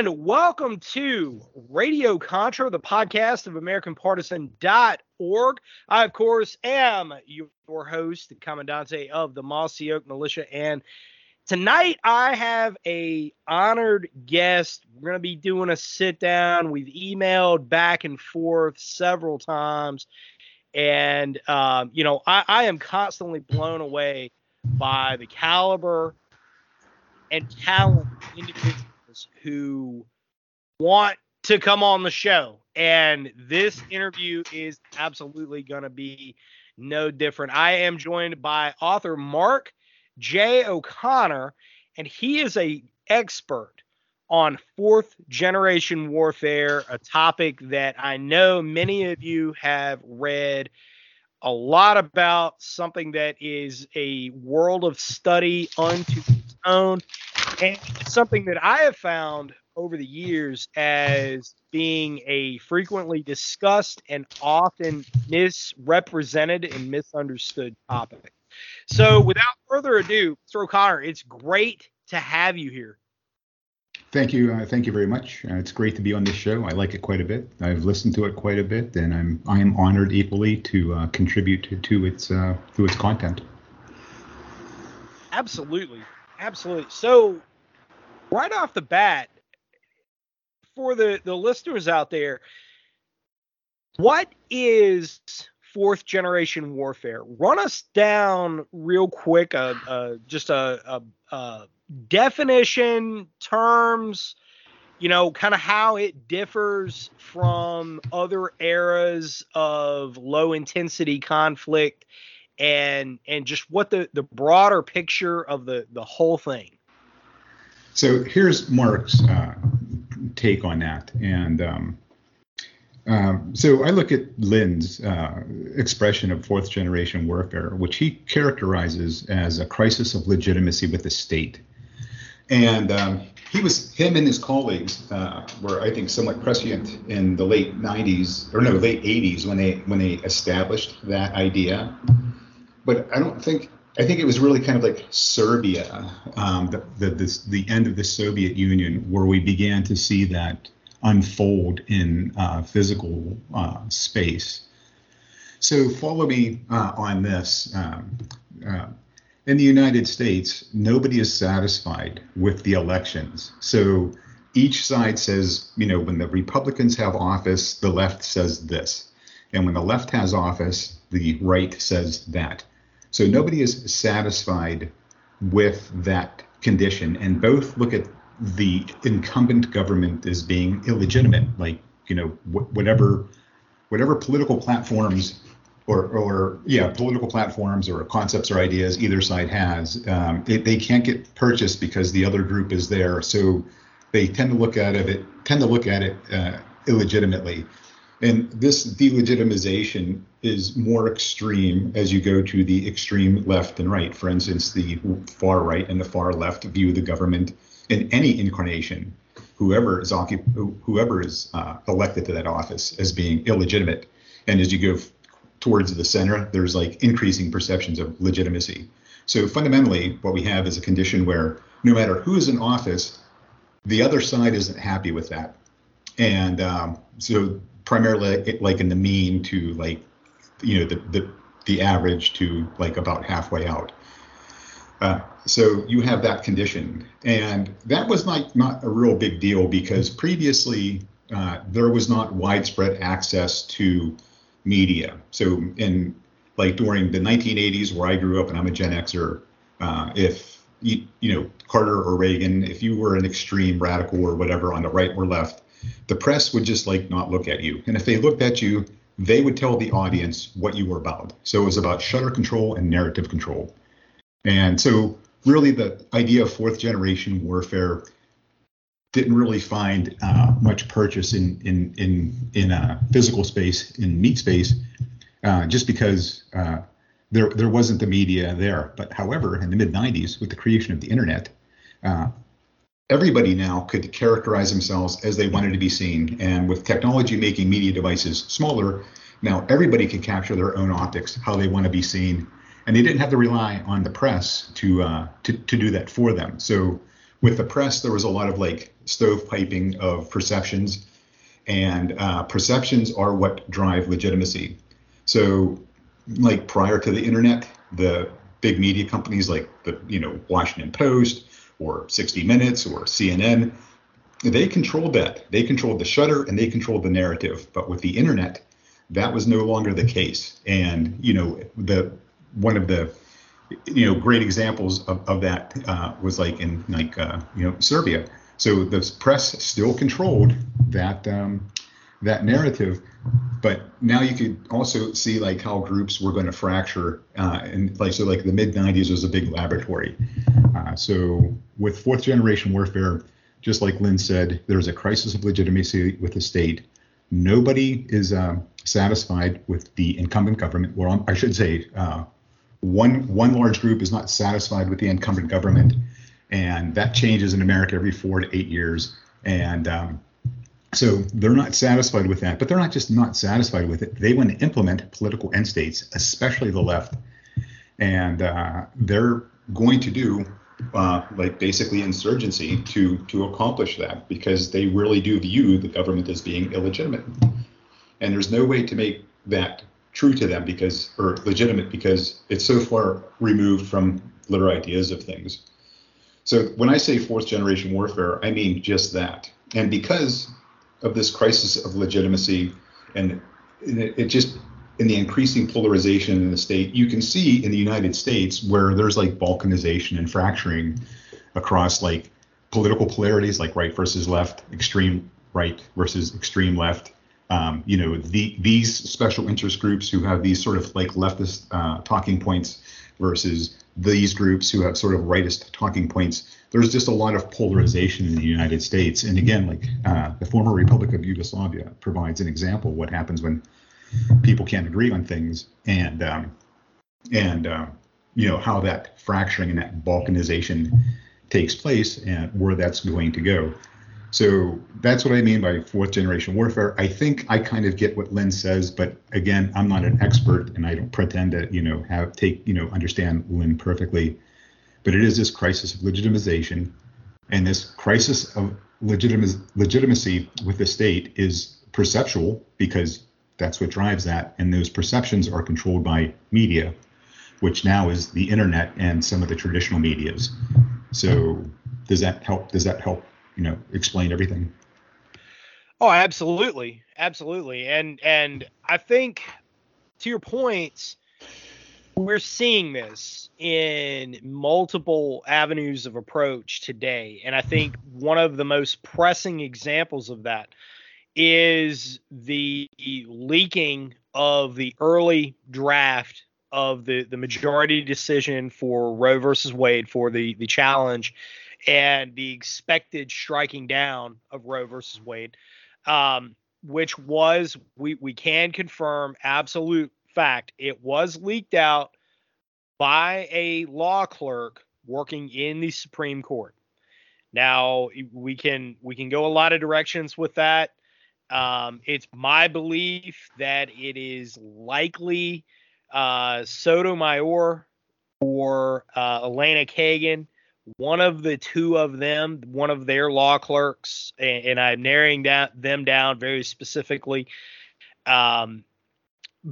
and welcome to Radio Contra, the podcast of AmericanPartisan.org. I, of course, am your host, the Commandante of the Mossy Oak Militia, and tonight I have a honored guest. We're going to be doing a sit down. We've emailed back and forth several times, and um, you know I, I am constantly blown away by the caliber and talent of who want to come on the show. And this interview is absolutely going to be no different. I am joined by author Mark J. O'Connor, and he is a expert on fourth generation warfare, a topic that I know many of you have read a lot about, something that is a world of study unto its own and something that I have found over the years as being a frequently discussed and often misrepresented and misunderstood topic. So, without further ado, Mr. O'Connor, it's great to have you here. Thank you. Uh, thank you very much. Uh, it's great to be on this show. I like it quite a bit. I've listened to it quite a bit, and I'm I am honored equally to uh, contribute to, to its uh, to its content. Absolutely, absolutely. So, right off the bat, for the the listeners out there, what is fourth generation warfare? Run us down real quick. Uh, uh just a, a, a definition, terms. You know, kind of how it differs from other eras of low intensity conflict, and and just what the the broader picture of the the whole thing. So here's Mark's uh, take on that, and um, um, so I look at Lind's uh, expression of fourth generation warfare, which he characterizes as a crisis of legitimacy with the state. And um, he was, him and his colleagues uh, were, I think, somewhat prescient in the late 90s or no, late 80s when they when they established that idea. But I don't think, I think it was really kind of like Serbia, um, the, the, this, the end of the Soviet Union, where we began to see that unfold in uh, physical uh, space. So follow me uh, on this. Um, uh, in the United States, nobody is satisfied with the elections. So each side says, you know, when the Republicans have office, the left says this. And when the left has office, the right says that. So nobody is satisfied with that condition. And both look at the incumbent government as being illegitimate, like, you know, wh- whatever whatever political platforms or, or yeah, political platforms or concepts or ideas either side has, um, they can't get purchased because the other group is there. So they tend to look at it tend to look at it uh, illegitimately, and this delegitimization is more extreme as you go to the extreme left and right. For instance, the far right and the far left view the government in any incarnation, whoever is occup- whoever is uh, elected to that office, as being illegitimate. And as you go towards the center, there's like increasing perceptions of legitimacy. So fundamentally, what we have is a condition where no matter who is in office, the other side isn't happy with that. And um, so primarily like in the mean to like, you know, the, the, the average to like about halfway out. Uh, so you have that condition, and that was not not a real big deal because previously uh, there was not widespread access to media. So in like during the 1980s, where I grew up, and I'm a Gen Xer, uh, if you, you know Carter or Reagan, if you were an extreme radical or whatever on the right or left, the press would just like not look at you. And if they looked at you, they would tell the audience what you were about. So it was about shutter control and narrative control. And so really the idea of fourth generation warfare didn't really find uh, much purchase in in in in uh, physical space in meat space, uh, just because uh, there there wasn't the media there. But however, in the mid '90s, with the creation of the internet, uh, everybody now could characterize themselves as they wanted to be seen. And with technology making media devices smaller, now everybody can capture their own optics, how they want to be seen, and they didn't have to rely on the press to uh, to to do that for them. So with the press, there was a lot of like stovepiping of perceptions, and uh, perceptions are what drive legitimacy. So, like prior to the internet, the big media companies like the you know Washington Post or 60 Minutes or CNN, they controlled that. They controlled the shutter and they controlled the narrative. But with the internet, that was no longer the case. And you know the one of the you know great examples of, of that uh, was like in like uh, you know Serbia. So the press still controlled that um, that narrative, but now you could also see like how groups were going to fracture. Uh, and like so, like the mid '90s was a big laboratory. Uh, so with fourth generation warfare, just like Lind said, there's a crisis of legitimacy with the state. Nobody is uh, satisfied with the incumbent government, or I should say, uh, one one large group is not satisfied with the incumbent government, and that changes in America every four to eight years. And um, so they're not satisfied with that, but they're not just not satisfied with it. They want to implement political end states, especially the left, and uh, they're going to do uh, like basically insurgency to to accomplish that because they really do view the government as being illegitimate, and there's no way to make that true to them because or legitimate because it's so far removed from literal ideas of things. So when I say fourth generation warfare, I mean just that. And because of this crisis of legitimacy and it, just in the increasing polarization in the state, you can see in the United States where there's like balkanization and fracturing across like political polarities like right versus left, extreme right versus extreme left, um, you know, the, these special interest groups who have these sort of like leftist uh, talking points versus these groups who have sort of rightist talking points. There's just a lot of polarization in the United States. And again, like uh, the former Republic of Yugoslavia provides an example of what happens when people can't agree on things and um, and uh, you know how that fracturing and that balkanization takes place and where that's going to go. So that's what I mean by fourth generation warfare. I think I kind of get what Lind says, but again, I'm not an expert and I don't pretend to, you know, have take, you know, understand Lind perfectly. But it is this crisis of legitimization and this crisis of legitim- legitimacy with the state is perceptual because that's what drives that. And those perceptions are controlled by media, which now is the internet and some of the traditional medias. So does that help? Does that help you know explain everything. Oh, absolutely, absolutely, and and I think to your points, we're seeing this in multiple avenues of approach today, and I think one of the most pressing examples of that is the leaking of the early draft of the the majority decision for Roe versus Wade for the the challenge and the expected striking down of Roe versus Wade, um, which was we we can confirm absolute fact it was leaked out by a law clerk working in the Supreme Court. Now we can we can go a lot of directions with that. Um, it's my belief that it is likely uh, Sotomayor or uh, Elena Kagan one of the two of them, one of their law clerks, and, and I'm narrowing down, them down very specifically um,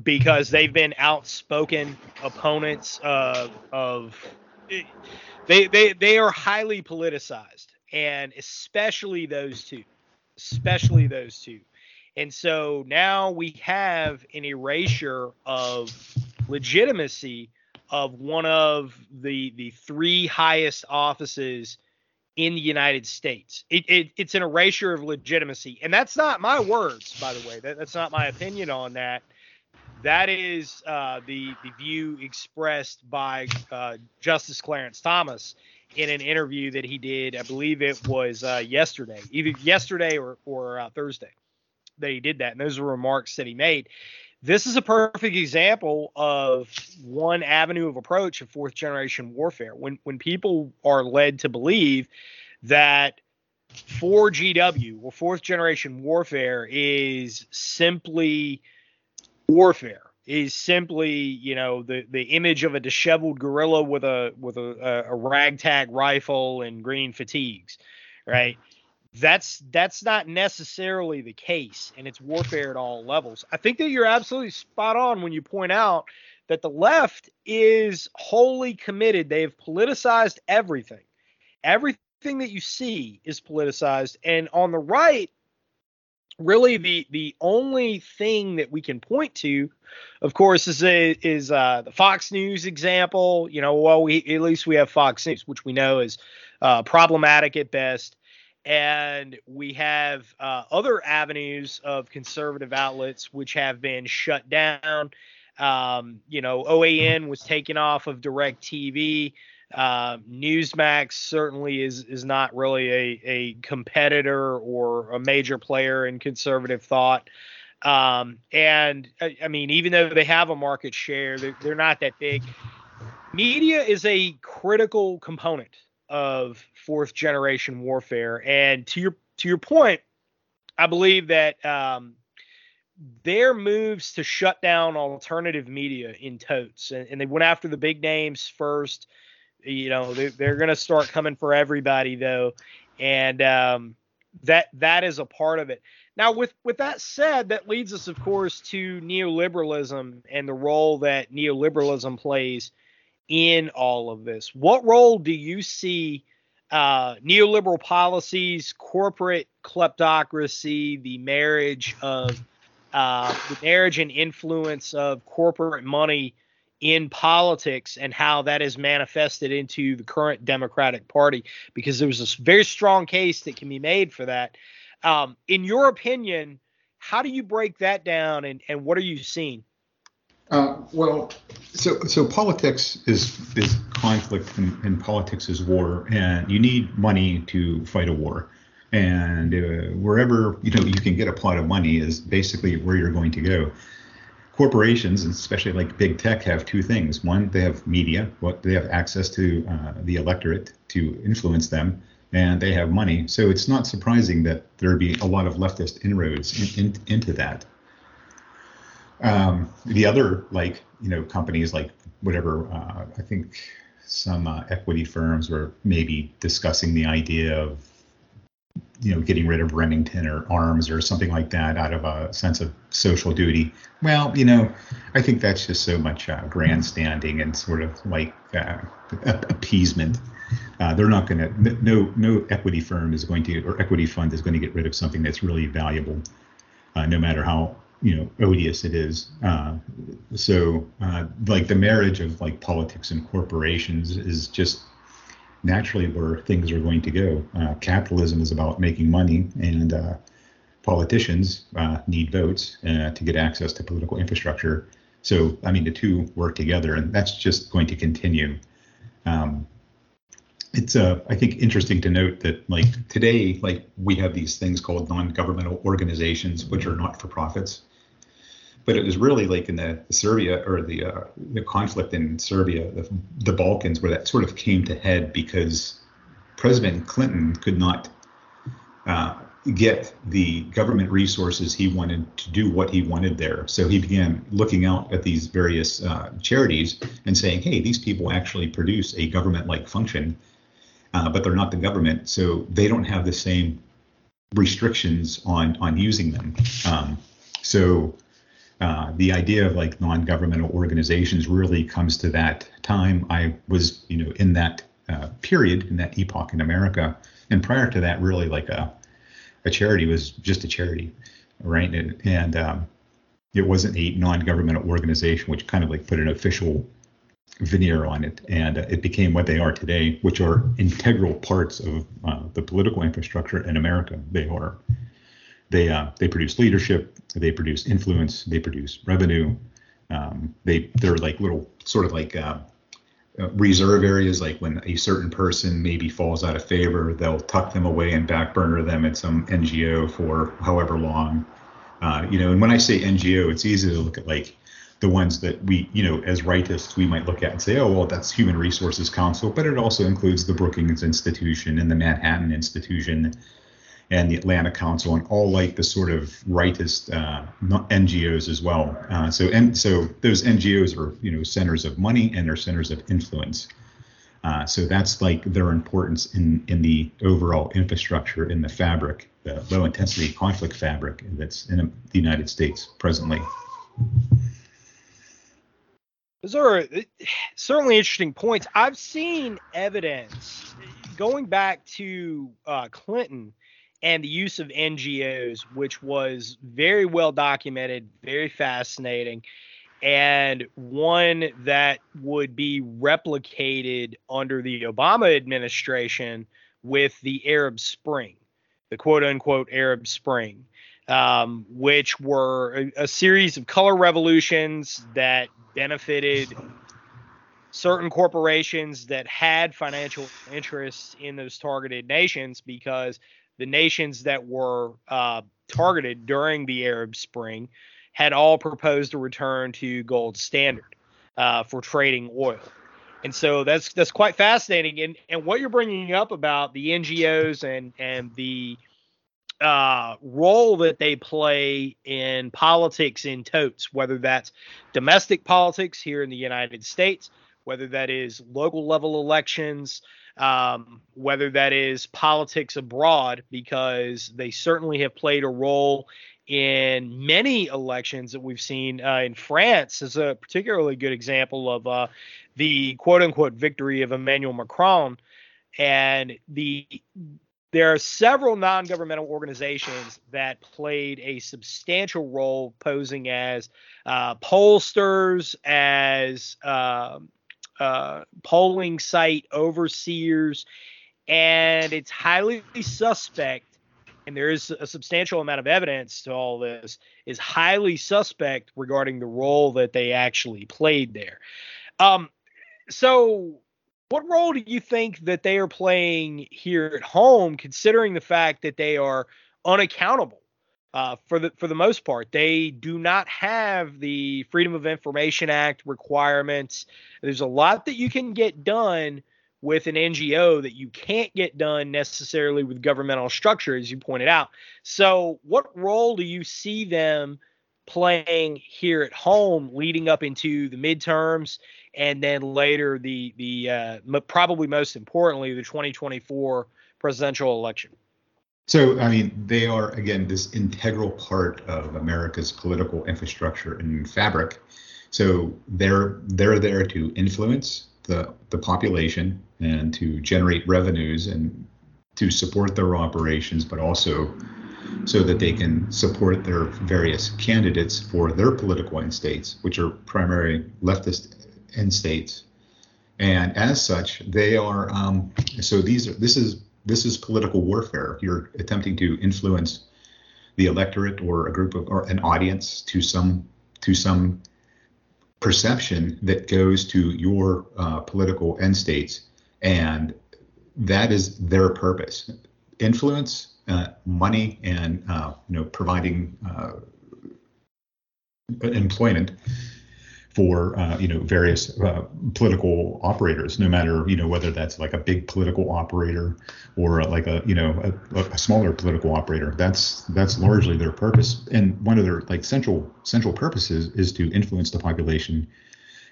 because they've been outspoken opponents of, of they, they, they are highly politicized, and especially those two, especially those two. And so now we have an erasure of legitimacy of one of the the three highest offices in the United States. It, it, it's an erasure of legitimacy. And that's not my words, by the way. That, that's not my opinion on that. That is uh, the, the view expressed by uh, Justice Clarence Thomas in an interview that he did. I believe it was uh, yesterday, either yesterday or, or uh, Thursday that he did that. And those are remarks that he made. This is a perfect example of one avenue of approach of fourth generation warfare. When when people are led to believe that 4GW or fourth generation warfare is simply warfare is simply you know the the image of a disheveled guerrilla with a with a, a ragtag rifle and green fatigues right? That's that's not necessarily the case and it's warfare at all levels. I think that you're absolutely spot on when you point out that the left is wholly committed. They've politicized everything. Everything that you see is politicized and on the right really the the only thing that we can point to of course is a, is uh, the fox news example you know well we at least we have fox news which we know is uh, problematic at best and we have uh, other avenues of conservative outlets which have been shut down. Um, you know, OAN was taken off of DirecTV. Uh, Newsmax certainly is is not really a, a competitor or a major player in conservative thought. Um, and I, I, mean, even though they have a market share, they're, they're not that big. Media is a critical component of fourth generation warfare. And to your to your point, I believe that um, their moves to shut down alternative media in totes, and, and they went after the big names first. You know, they're, they're going to start coming for everybody though, and um, that that is a part of it. Now, with with that said, that leads us, of course, to neoliberalism and the role that neoliberalism plays in all of this. What role do you see uh, neoliberal policies, corporate kleptocracy, the marriage of uh, the marriage and influence of corporate money in politics and how that is manifested into the current Democratic Party? Because there was a very strong case that can be made for that. Um, in your opinion, how do you break that down and, and what are you seeing? Uh, well, so so politics is is conflict, and, and, politics is war, and you need money to fight a war. And uh, wherever you know you can get a pot of money is basically where you're going to go. Corporations, especially like big tech, have two things. One, they have media, what they have access to uh, the electorate to influence them, and they have money. So it's not surprising that there be a lot of leftist inroads in, in, into that. Um, the other like you know companies like whatever uh, I think some uh, equity firms were maybe discussing the idea of you know getting rid of Remington or arms or something like that out of a sense of social duty. Well, you know, I think that's just so much uh, grandstanding and sort of like uh, appeasement. Uh, they're not going to no no equity firm is going to or equity fund is going to get rid of something that's really valuable, uh, no matter how you know odious it is. Uh, so uh, like the marriage of like politics and corporations is just naturally where things are going to go. Uh, capitalism is about making money, and uh, politicians uh, need votes uh, to get access to political infrastructure. So I mean the two work together, and that's just going to continue. Um, it's uh, I think interesting to note that like today, like we have these things called non-governmental organizations, which are not for profits but it was really like in the, Serbia or the uh, the conflict in Serbia, the, the Balkans, where that sort of came to head because President Clinton could not uh, get the government resources he wanted to do what he wanted there. So he began looking out at these various uh, charities and saying, "Hey, these people actually produce a government-like function, uh, but they're not the government, so they don't have the same restrictions on on using them." Um, so uh, the idea of like non-governmental organizations really comes to that time. I was, you know, in that uh, period, in that epoch in America, and prior to that, really like a a charity was just a charity, right? And, and um, it wasn't a non-governmental organization, which kind of like put an official veneer on it, and uh, it became what they are today, which are integral parts of uh, the political infrastructure in America. They are. They uh, they produce leadership, they produce influence, they produce revenue. Um, they they're like little sort of like uh, reserve areas. Like when a certain person maybe falls out of favor, they'll tuck them away and back burner them at some NGO for however long. Uh, you know, and when I say NGO, it's easy to look at like the ones that we, you know, as rightists, we might look at and say, oh, well, that's Human Resources Council, but it also includes the Brookings Institution and the Manhattan Institution and the Atlantic Council and all like the sort of rightist uh, NGOs as well. Uh, so and so those NGOs are, you know, centers of money and they're centers of influence. Uh, so that's like their importance in in the overall infrastructure in the fabric, the low intensity conflict fabric that's in the United States presently. Those are uh, certainly interesting points. I've seen evidence going back to uh, Clinton and the use of NGOs, which was very well documented, very fascinating, and one that would be replicated under the Obama administration with the Arab Spring, the quote unquote Arab Spring. Um, which were a, a series of color revolutions that benefited certain corporations that had financial interests in those targeted nations because the nations that were uh, targeted during the Arab Spring had all proposed a return to gold standard uh, for trading oil. And so that's that's quite fascinating. And and what you're bringing up about the NGOs and and the uh, role that they play in politics in totes, whether that's domestic politics here in the United States, whether that is local level elections, um, whether that is politics abroad, because they certainly have played a role in many elections that we've seen uh, in France is a particularly good example of uh, the quote unquote victory of Emmanuel Macron. And the there are several non-governmental organizations that played a substantial role posing as uh, pollsters as uh, uh, polling site overseers and it's highly suspect and there is a substantial amount of evidence to all this is highly suspect regarding the role that they actually played there. Um, so what role do you think that they are playing here at home, considering the fact that they are unaccountable uh, for the for the most part? They do not have the Freedom of Information Act requirements. There's a lot that you can get done with an NGO that you can't get done necessarily with governmental structure, as you pointed out. So, what role do you see them playing here at home leading up into the midterms and then later the the uh, probably most importantly the 2024 presidential election. So I mean they are again this integral part of America's political infrastructure and fabric. So they're they're there to influence the the population and to generate revenues and to support their operations, but also so that they can support their various candidates for their political end states, which are primary leftist end states. And as such, they are um, so these are this is this is political warfare. You're attempting to influence the electorate or a group of or an audience to some to some perception that goes to your uh, political end states, and that is their purpose: influence, uh, money, and uh, you know providing uh, employment for uh, you know various uh, political operators, no matter you know whether that's like a big political operator or like a you know a, a, smaller political operator. That's that's largely their purpose, and one of their like central central purposes is to influence the population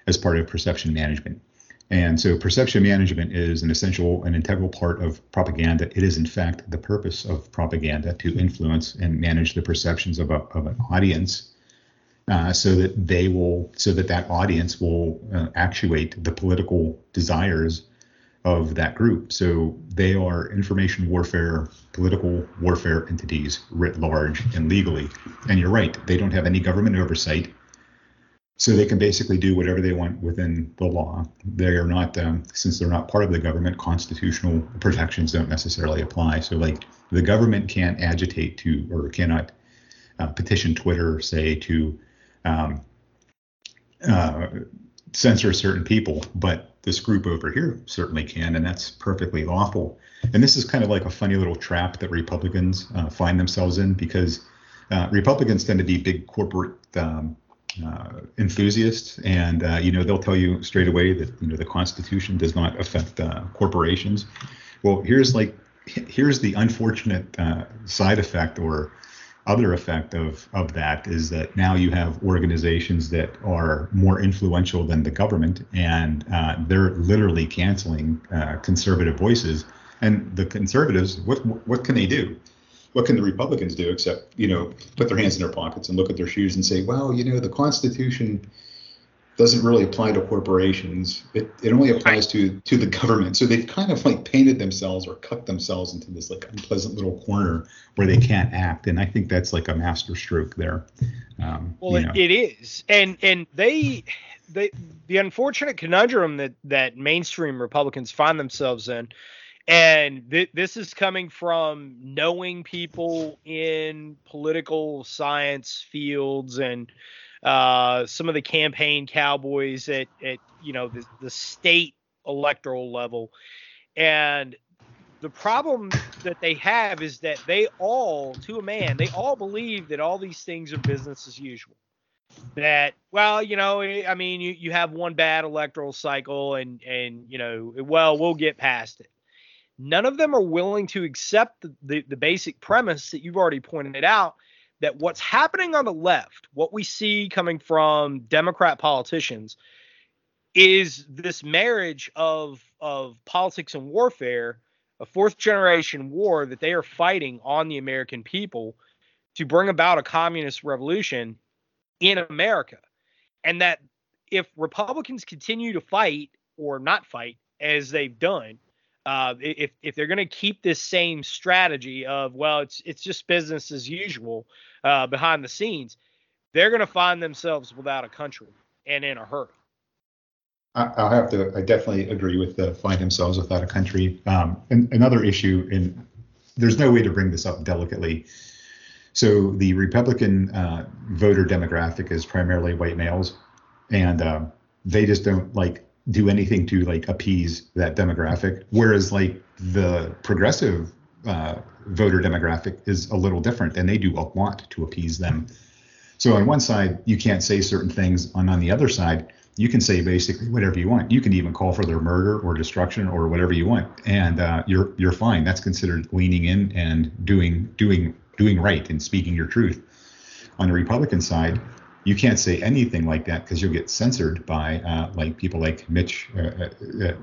as part of perception management. And so perception management is an essential and integral part of propaganda. It is in fact the purpose of propaganda to influence and manage the perceptions of, a, of an audience uh, so that they will, so that that audience will uh, actuate the political desires of that group. So they are information warfare, political warfare entities writ large and legally. And you're right, they don't have any government oversight. so they can basically do whatever they want within the law. They are not, um, since they're not part of the government, constitutional protections don't necessarily apply. So, like, the government can't agitate to or cannot uh, petition Twitter, say, to um, uh, censor certain people, but this group over here certainly can, and that's perfectly lawful. And this is kind of like a funny little trap that Republicans uh, find themselves in because uh, Republicans tend to be big corporate um, uh, enthusiasts, and uh, you know they'll tell you straight away that you know the Constitution does not affect uh, corporations. Well, here's like here's the unfortunate uh, side effect or other effect of of that is that now you have organizations that are more influential than the government, and uh, they're literally canceling uh, conservative voices. And the conservatives, what what can they do? what can the Republicans do except, you know, put their hands in their pockets and look at their shoes and say, well, you know, the Constitution doesn't really apply to corporations. It, it only applies to to the government. So they've kind of like painted themselves or cut themselves into this like unpleasant little corner where they can't act. And I think that's like a master stroke there. Um, well, it, it is, and and they they the unfortunate conundrum that that mainstream Republicans find themselves in and th- this is coming from knowing people in political science fields and uh, some of the campaign cowboys at, at you know the, the state electoral level. And the problem that they have is that they all to a man they all believe that all these things are business as usual. That well you know i mean you, you have one bad electoral cycle and and you know well we'll get past it. None of them are willing to accept the, the, the, basic premise that you've already pointed out that what's happening on the left, what we see coming from Democrat politicians, is this marriage of of politics and warfare, a fourth generation war that they are fighting on the American people to bring about a communist revolution in America. And that if Republicans continue to fight or not fight as they've done, uh, if if they're going to keep this same strategy of well, it's it's just business as usual uh, behind the scenes, they're going to find themselves without a country and in a hurry. I'll have to. I definitely agree with the find themselves without a country. Um, and another issue, and there's no way to bring this up delicately. So the Republican uh, voter demographic is primarily white males, and uh, they just don't like do anything to like appease that demographic. Whereas like the progressive uh, voter demographic is a little different, and they do lot to appease them. So on one side, you can't say certain things, and on the other side, you can say basically whatever you want. You can even call for their murder or destruction or whatever you want, and uh, you're you're fine. That's considered leaning in and doing doing doing right and speaking your truth. On the Republican side, you can't say anything like that because you'll get censored by uh, like people like Mitch uh, uh,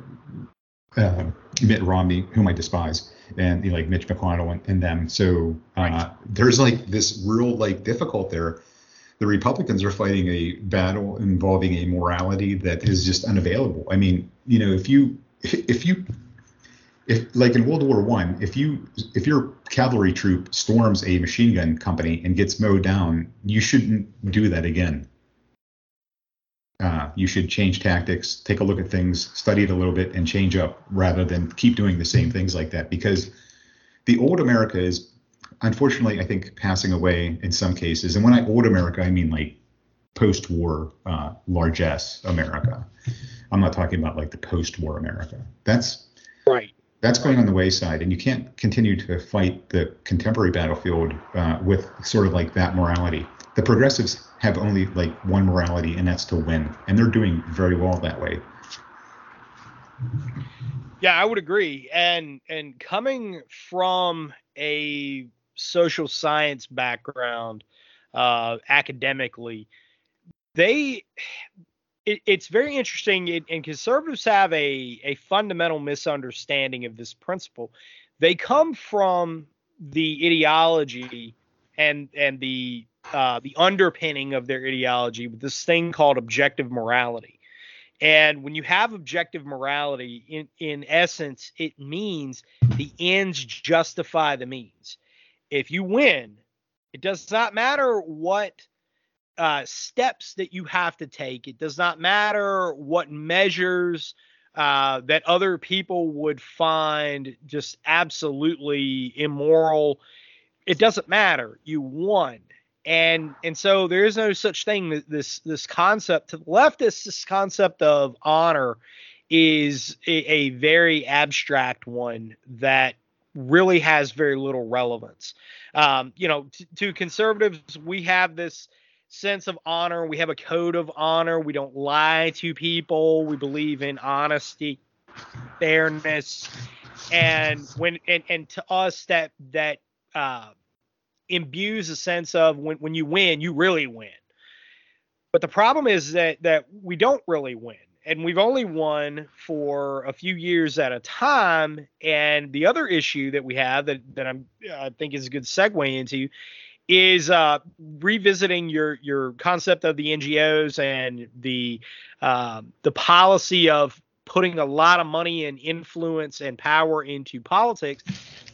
uh, uh Mitt Romney, whom I despise, and you know, like Mitch McConnell and, and them. So uh, right. there's like this real like difficult there. The Republicans are fighting a battle involving a morality that is just unavailable. I mean, you know, if you if you if like in World War One, if you if your cavalry troop storms a machine gun company and gets mowed down, you shouldn't do that again. Uh, you should change tactics, take a look at things, study it a little bit, and change up rather than keep doing the same things like that. Because the old America is, unfortunately, I think, passing away in some cases. And when I old America, I mean like post-war uh, largesse America. I'm not talking about like the post-war America. That's that's going on the wayside, and you can't continue to fight the contemporary battlefield uh, with sort of like that morality. The progressives have only like one morality, and that's to win, and they're doing very well that way. Yeah, I would agree. And and coming from a social science background, uh, academically, they it, it's very interesting, it, and conservatives have a a fundamental misunderstanding of this principle. They come from the ideology and and the uh, the underpinning of their ideology with this thing called objective morality. And when you have objective morality, in, in essence, it means the ends justify the means. If you win, it does not matter what uh, steps that you have to take. It does not matter what measures uh, that other people would find just absolutely immoral. It doesn't matter. You won. And and so there is no such thing. This this concept to the leftists, this concept of honor is a, a very abstract one that really has very little relevance. Um, you know, t- to conservatives, we have this sense of honor. We have a code of honor. We don't lie to people. We believe in honesty, fairness, and when and, and to us that that uh, imbues a sense of when when you win, you really win. But the problem is that that we don't really win and we've only won for a few years at a time. And the other issue that we have that that I'm I think is a good segue into is uh, revisiting your your concept of the NGOs and the uh, the policy of putting a lot of money and influence and power into politics.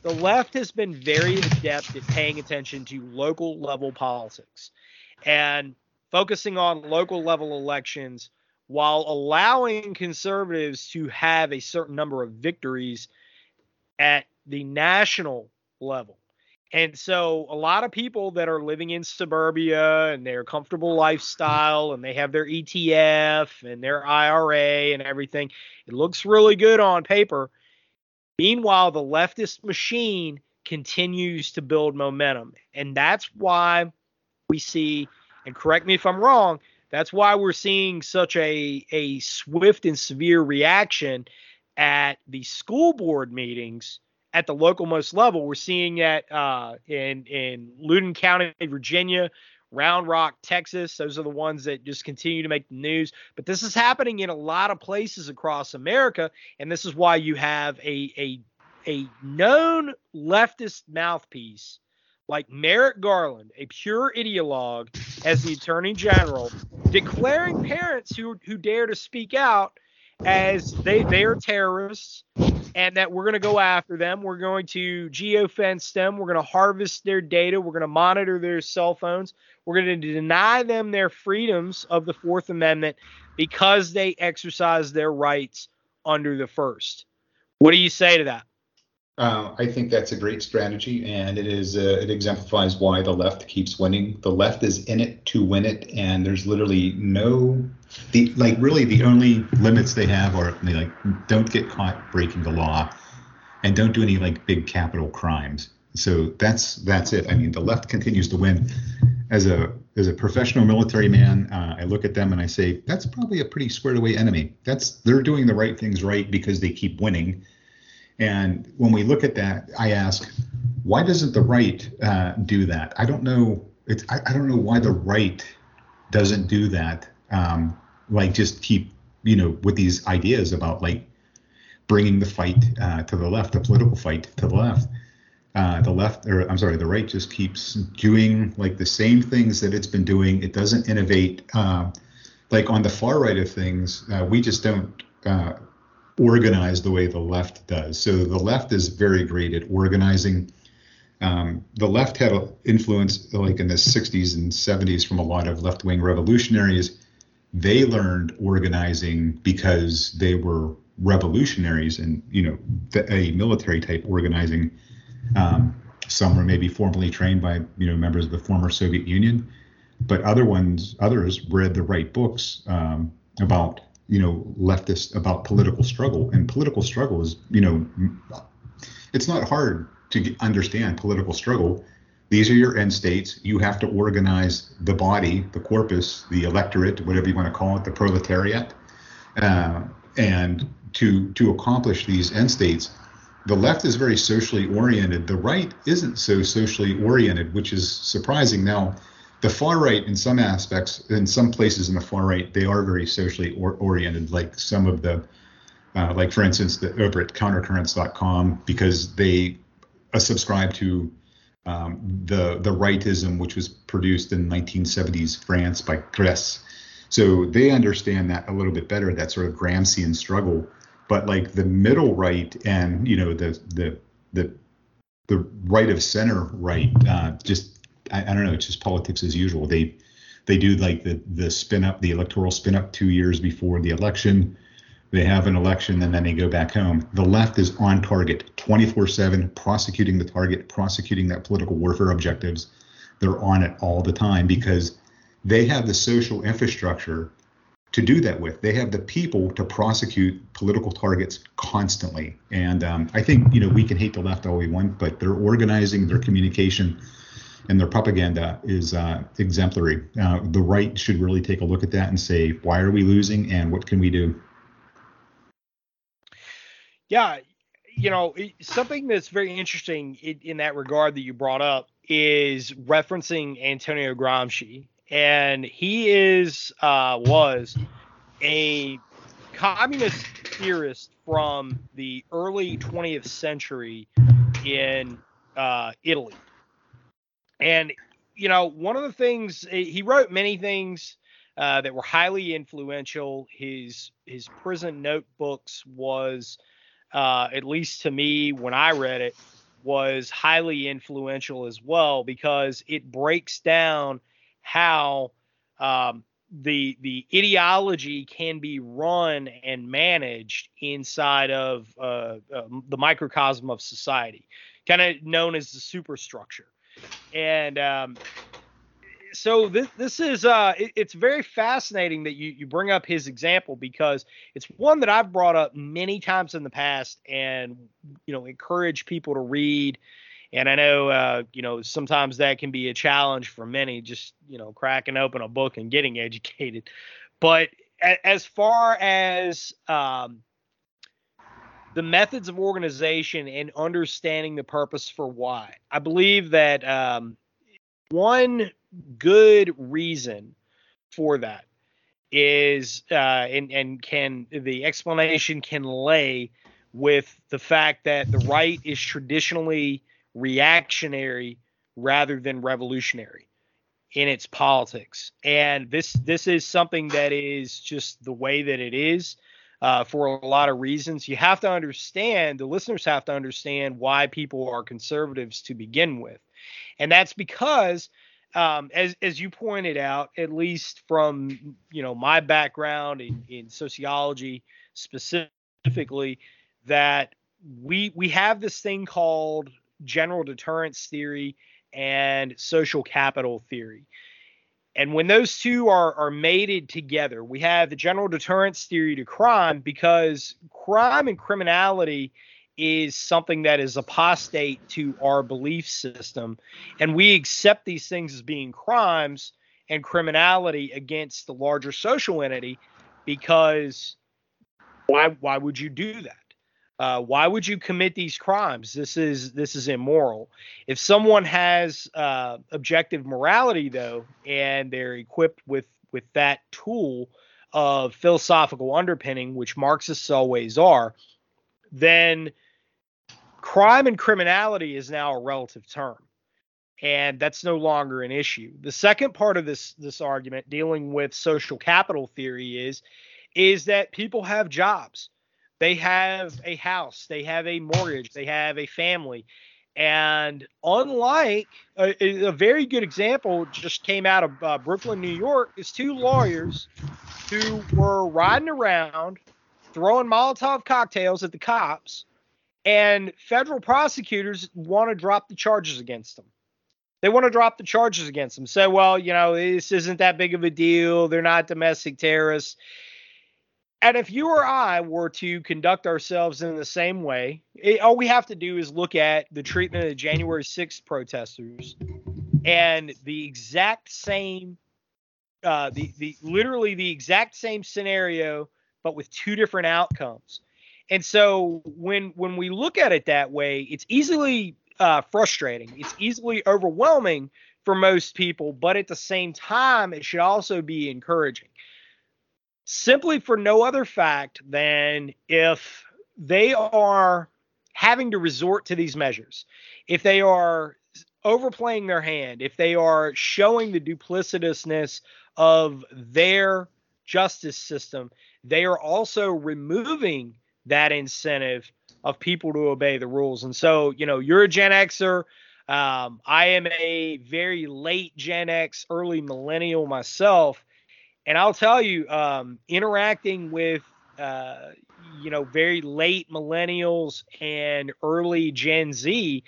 The left has been very adept at paying attention to local level politics and focusing on local level elections while allowing conservatives to have a certain number of victories at the national level. And so a lot of people that are living in suburbia and their comfortable lifestyle and they have their ETF and their IRA and everything, it looks really good on paper. Meanwhile, the leftist machine continues to build momentum. And that's why we see, and correct me if I'm wrong, that's why we're seeing such a a swift and severe reaction at the school board meetings at the local most level. We're seeing that uh, in in Loudoun County, Virginia, Round Rock, Texas. Those are the ones that just continue to make the news. But this is happening in a lot of places across America, and this is why you have a a a known leftist mouthpiece like Merrick Garland, a pure ideologue, as the Attorney General, declaring parents who who dare to speak out as they they are terrorists and that we're going to go after them. We're going to geofence them. We're going to harvest their data. We're going to monitor their cell phones. We're going to deny them their freedoms of the Fourth Amendment because they exercise their rights under the First. What do you say to that? Uh, I think that's a great strategy, and it is uh, it exemplifies why the left keeps winning. The left is in it to win it, and there's literally no the like really the only limits they have are they like don't get caught breaking the law, and don't do any like big capital crimes. So that's that's it. I mean, the left continues to win. As a as a professional military man, uh, I look at them and I say that's probably a pretty squared away enemy. That's they're doing the right things right because they keep winning and when we look at that, I ask, why doesn't the right uh, do that? I don't know. I, I, don't know why the right doesn't do that. Um, like just keep, you know, with these ideas about like bringing the fight uh, to the left, the political fight to the left. Uh, the left, or I'm sorry, the right just keeps doing like the same things that it's been doing. It doesn't innovate. Uh, like on the far right of things, uh, we just don't organized the way the left does. So the left is very great at organizing. Um, the left had influence like in the 60s and 70s from a lot of left-wing revolutionaries. They learned organizing because they were revolutionaries and you know a military type organizing. Um, some were maybe formally trained by you know members of the former Soviet Union, but other ones others read the right books um, about you know leftist about political struggle. And political struggle is you know it's not hard to understand political struggle. These are your end states. You have to organize the body the corpus the electorate whatever you want to call it the proletariat uh, and to to accomplish these end states. The left is very socially oriented. The right isn't so socially oriented which is surprising. Now the far right in some aspects in some places in the far right they are very socially or- oriented like some of the uh, like for instance the over at countercurrents.com because they uh, subscribe to um, the the rightism which was produced in 1970s France by GRECE. So they understand that a little bit better, that sort of Gramscian struggle. But like the middle right and you know the the the the right of center right uh, just I, I don't know. It's just politics as usual. They They do like the the spin up, the electoral spin up two years before the election. They have an election and then they go back home. The left is on target 24 7, prosecuting the target, prosecuting that political warfare objectives. They're on it all the time because they have the social infrastructure to do that with. They have the people to prosecute political targets constantly. And um, I think, you know, we can hate the left all we want, but they're organizing, their communication, and their propaganda is uh, exemplary. Uh, the right should really take a look at that and say, why are we losing and what can we do? Yeah, you know, something that's very interesting in, in, that regard that you brought up is referencing Antonio Gramsci, and he is uh, was a communist theorist from the early 20th century in uh, Italy, and you know, one of the things he wrote many things uh, that were highly influential. His his prison notebooks was uh, at least to me when I read it, was highly influential as well because it breaks down how um, the the ideology can be run and managed inside of uh, uh, the microcosm of society, kind of known as the superstructure. And um, so this this is uh it, it's very fascinating that you you bring up his example because it's one that I've brought up many times in the past and you know encourage people to read. And I know uh you know sometimes that can be a challenge for many just you know cracking open a book and getting educated. But as far as um the methods of organization and understanding the purpose for why. I believe that um, one good reason for that is uh, and and can the explanation can lay with the fact that the right is traditionally reactionary rather than revolutionary in its politics and this this is something that is just the way that it is uh, for a lot of reasons you have to understand the listeners have to understand why people are conservatives to begin with and that's because um, as as you pointed out, at least from you know my background in, in sociology specifically, that we we have this thing called general deterrence theory and social capital theory. And when those two are are mated together, we have the general deterrence theory to crime because crime and criminality is something that is apostate to our belief system. And we accept these things as being crimes and criminality against the larger social entity because why why would you do that? Uh, why would you commit these crimes? This is this is immoral. If someone has uh, objective morality, though, and they're equipped with with that tool of philosophical underpinning, which Marxists always are, then crime and criminality is now a relative term and that's no longer an issue the second part of this this argument dealing with social capital theory is is that people have jobs they have a house they have a mortgage they have a family and unlike a, a very good example just came out of uh, brooklyn new york is two lawyers who were riding around throwing molotov cocktails at the cops and federal prosecutors want to drop the charges against them. They want to drop the charges against them. Say, well, you know, this isn't that big of a deal. They're not domestic terrorists. And if you or I were to conduct ourselves in the same way, it, all we have to do is look at the treatment of the January 6th protesters and the exact same, uh, the, the literally the exact same scenario, but with two different outcomes. And so when when we look at it that way, it's easily uh, frustrating. It's easily overwhelming for most people, but at the same time, it should also be encouraging. Simply for no other fact than if they are having to resort to these measures, if they are overplaying their hand, if they are showing the duplicitousness of their justice system, they are also removing that incentive of people to obey the rules. And so, you know, you're a Gen Xer. Um, I am a very late Gen X, early millennial myself, and I'll tell you, um, interacting with uh, you know very late millennials and early Gen Z,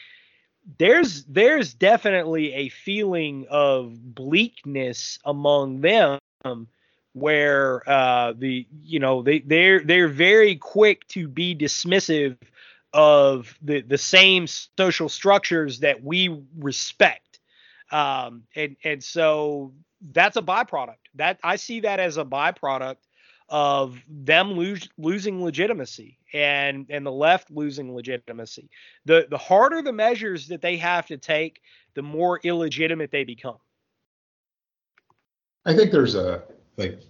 there's there's definitely a feeling of bleakness among them where uh, the you know they they're they're very quick to be dismissive of the the same social structures that we respect. Um, and and so that's a byproduct that I see that as a byproduct of them lose, losing legitimacy and and the left losing legitimacy. The the harder the measures that they have to take the more illegitimate they become. I think there's a like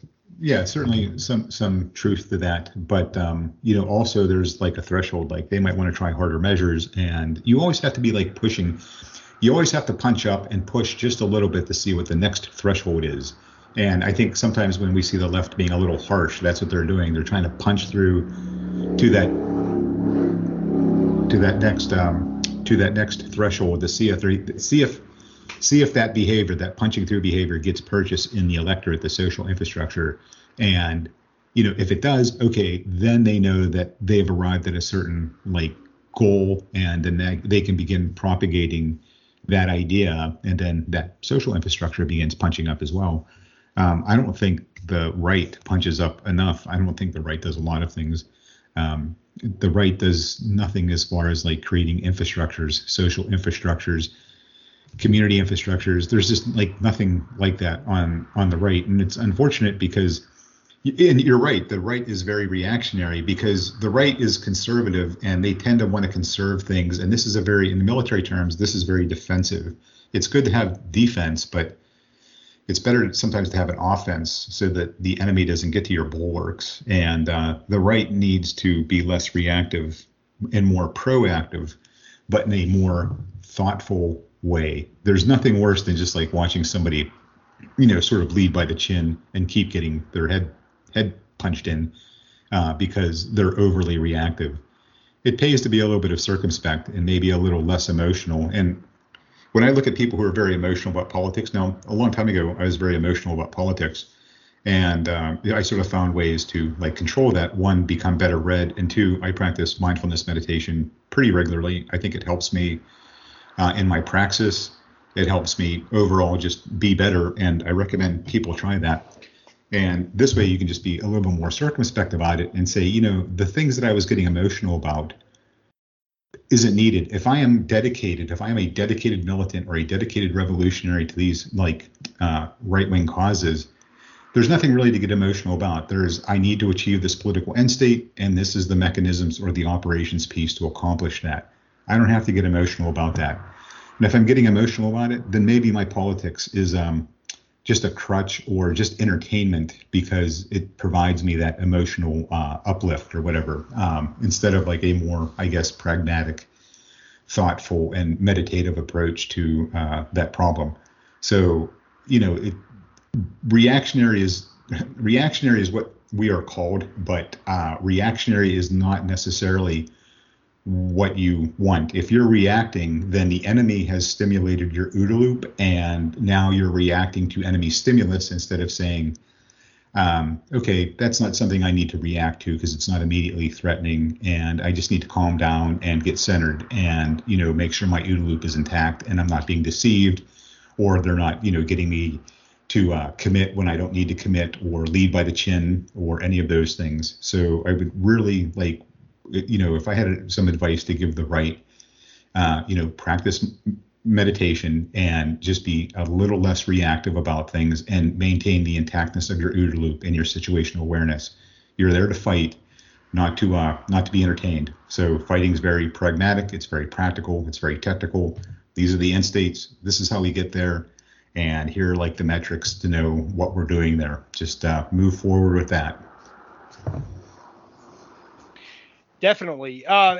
yeah certainly some some truth to that but um you know also there's like a threshold like they might want to try harder measures and you always have to be like pushing you always have to punch up and push just a little bit to see what the next threshold is and i think sometimes when we see the left being a little harsh that's what they're doing. They're trying to punch through to that to that next um to that next threshold to see if see if see if that behavior, that punching through behavior, gets purchased in the electorate, the social infrastructure, and you know if it does, okay, then they know that they've arrived at a certain like goal, and then they can begin propagating that idea, and then that social infrastructure begins punching up as well. Um, I don't think the right punches up enough. I don't think the right does a lot of things. Um, the right does nothing as far as like creating infrastructures, social infrastructures community infrastructures. There's just like nothing like that on on the right, and it's unfortunate because. And you're right. The right is very reactionary because the right is conservative and they tend to want to conserve things. And this is a very, in the military terms, this is very defensive. It's good to have defense, but it's better sometimes to have an offense so that the enemy doesn't get to your bulwarks. And uh, the right needs to be less reactive and more proactive, but in a more thoughtful way. There's nothing worse than just like watching somebody, you know, sort of lead by the chin and keep getting their head head punched in uh, because they're overly reactive. It pays to be a little bit of circumspect and maybe a little less emotional. And when I look at people who are very emotional about politics, now a long time ago I was very emotional about politics, and uh, I sort of found ways to like control that. One, become better read, and two, I practice mindfulness meditation pretty regularly. I think it helps me uh, in my praxis. It helps me overall just be better, and I recommend people try that. And this way, you can just be a little bit more circumspect about it and say, you know, the things that I was getting emotional about isn't needed. If I am dedicated, if I am a dedicated militant or a dedicated revolutionary to these like uh, right wing causes, there's nothing really to get emotional about. There's I need to achieve this political end state, and this is the mechanisms or the operations piece to accomplish that. I don't have to get emotional about that. And if I'm getting emotional about it, then maybe my politics is um, just a crutch or just entertainment because it provides me that emotional uh, uplift or whatever, um, instead of like a more, I guess, pragmatic, thoughtful, and meditative approach to uh, that problem. So, you know, it, reactionary is reactionary is what we are called, but uh, reactionary is not necessarily what you want. If you're reacting, then the enemy has stimulated your OODA loop, and now you're reacting to enemy stimulus instead of saying, um, okay, that's not something I need to react to because it's not immediately threatening, and I just need to calm down and get centered, and you know, make sure my OODA loop is intact and I'm not being deceived, or they're not, you know, getting me to uh, commit when I don't need to commit, or lead by the chin, or any of those things. So I would really like you know, if I had some advice to give the right, uh, you know, practice meditation and just be a little less reactive about things and maintain the intactness of your OODA loop and your situational awareness. You're there to fight, not to uh, not to be entertained. So fighting is very pragmatic. It's very practical. It's very technical. These are the end states. This is how we get there. And here are like the metrics to know what we're doing there. Just uh, move forward with that definitely. Uh,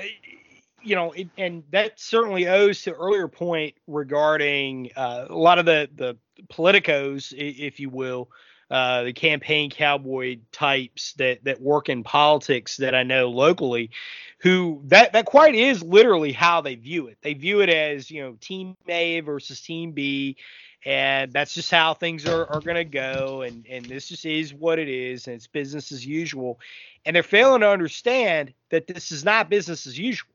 you know, it, and that certainly owes to earlier point regarding uh, a lot of the the politicos, if you will, uh, the campaign cowboy types that that work in politics that I know locally, who that that quite is literally how they view it. They view it as you know team A versus team B, and that's just how things are, are going to go and and this just is what it is and it's business as usual. And they're failing to understand that this is not business as usual.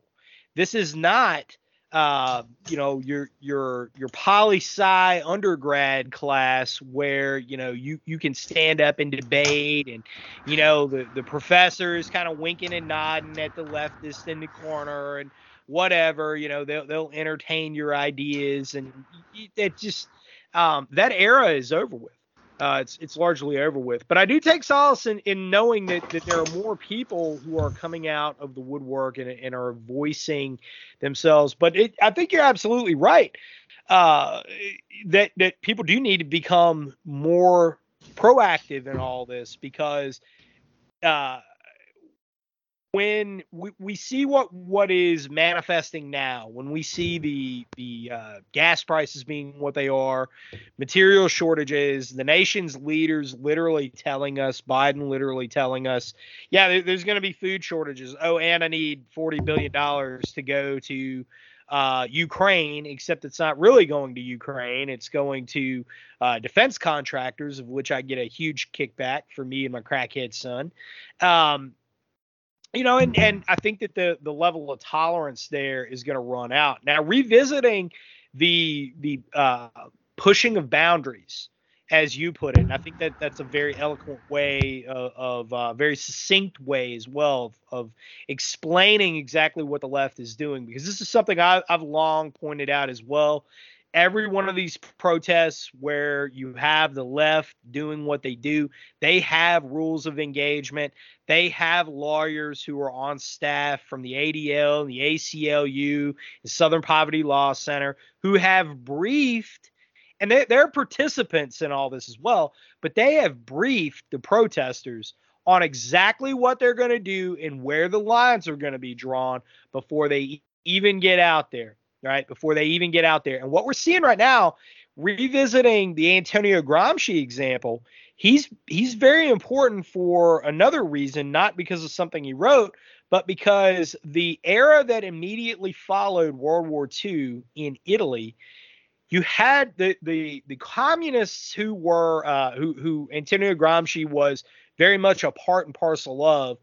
This is not uh, you know your your your poli sci undergrad class where you know you you can stand up and debate and you know the the professor is kind of winking and nodding at the leftist in the corner and whatever you know they'll they'll entertain your ideas and it just um, that era is over with. Uh, it's it's largely over with. But I do take solace in, in knowing that, that there are more people who are coming out of the woodwork and, and are voicing themselves. But it, I think you're absolutely right uh, that that people do need to become more proactive in all this because uh, when we, we see what what is manifesting now when we see the the uh, gas prices being what they are material shortages the nation's leaders literally telling us biden literally telling us yeah there, there's going to be food shortages oh and i need 40 billion dollars to go to uh, Ukraine, except it's not really going to Ukraine. It's going to uh, defense contractors, of which I get a huge kickback for me and my crackhead son. Um, you know, and and I think that the the level of tolerance there is going to run out. Now, revisiting the the uh, pushing of boundaries, as you put it, and I think that that's a very eloquent way of, uh, very succinct way as well of, of, explaining exactly what the left is doing, because this is something I, I've long pointed out as well every one of these protests where you have the left doing what they do, they have rules of engagement. They have lawyers who are on staff from the ADL, the ACLU, the Southern Poverty Law Center, who have briefed, and they, they're participants in all this as well, but they have briefed the protesters on exactly what they're going to do and where the lines are going to be drawn before they even get out there right? Before they even get out there. And what we're seeing right now, revisiting the Antonio Gramsci example, he's he's very important for another reason, not because of something he wrote, but because the era that immediately followed World War II in Italy, you had the the the communists who were uh, who who Antonio Gramsci was very much a part and parcel of.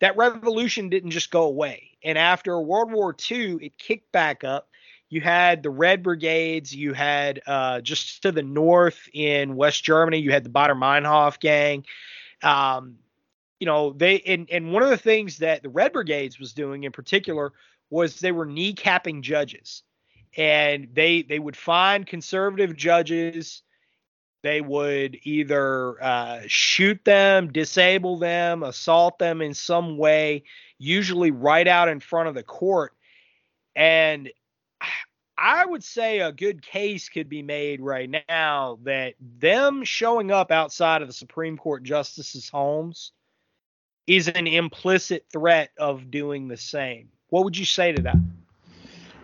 That revolution didn't just go away, and after World War II, it kicked back up you had the Red Brigades. You had uh, just to the north in West Germany, you had the Baader Meinhof gang. Um, you know, they and and one of the things that the Red Brigades was doing in particular was they were kneecapping judges, and they they would find conservative judges. They would either uh, shoot them, disable them, assault them in some way, usually right out in front of the court. And I would say a good case could be made right now that them showing up outside of the Supreme Court justices' homes is an implicit threat of doing the same. What would you say to that?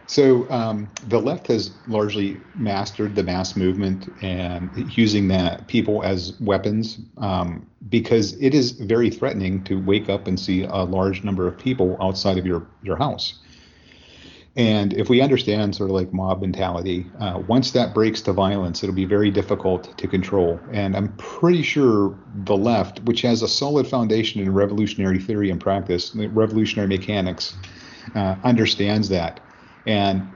So um, the left has largely mastered the mass movement and using that people as weapons um, because it is very threatening to wake up and see a large number of people outside of your your house. And if we understand sort of like mob mentality, uh, once that breaks to violence, it'll be very difficult to control. And I'm pretty sure the left, which has a solid foundation in revolutionary theory and practice, revolutionary mechanics, uh, understands that. And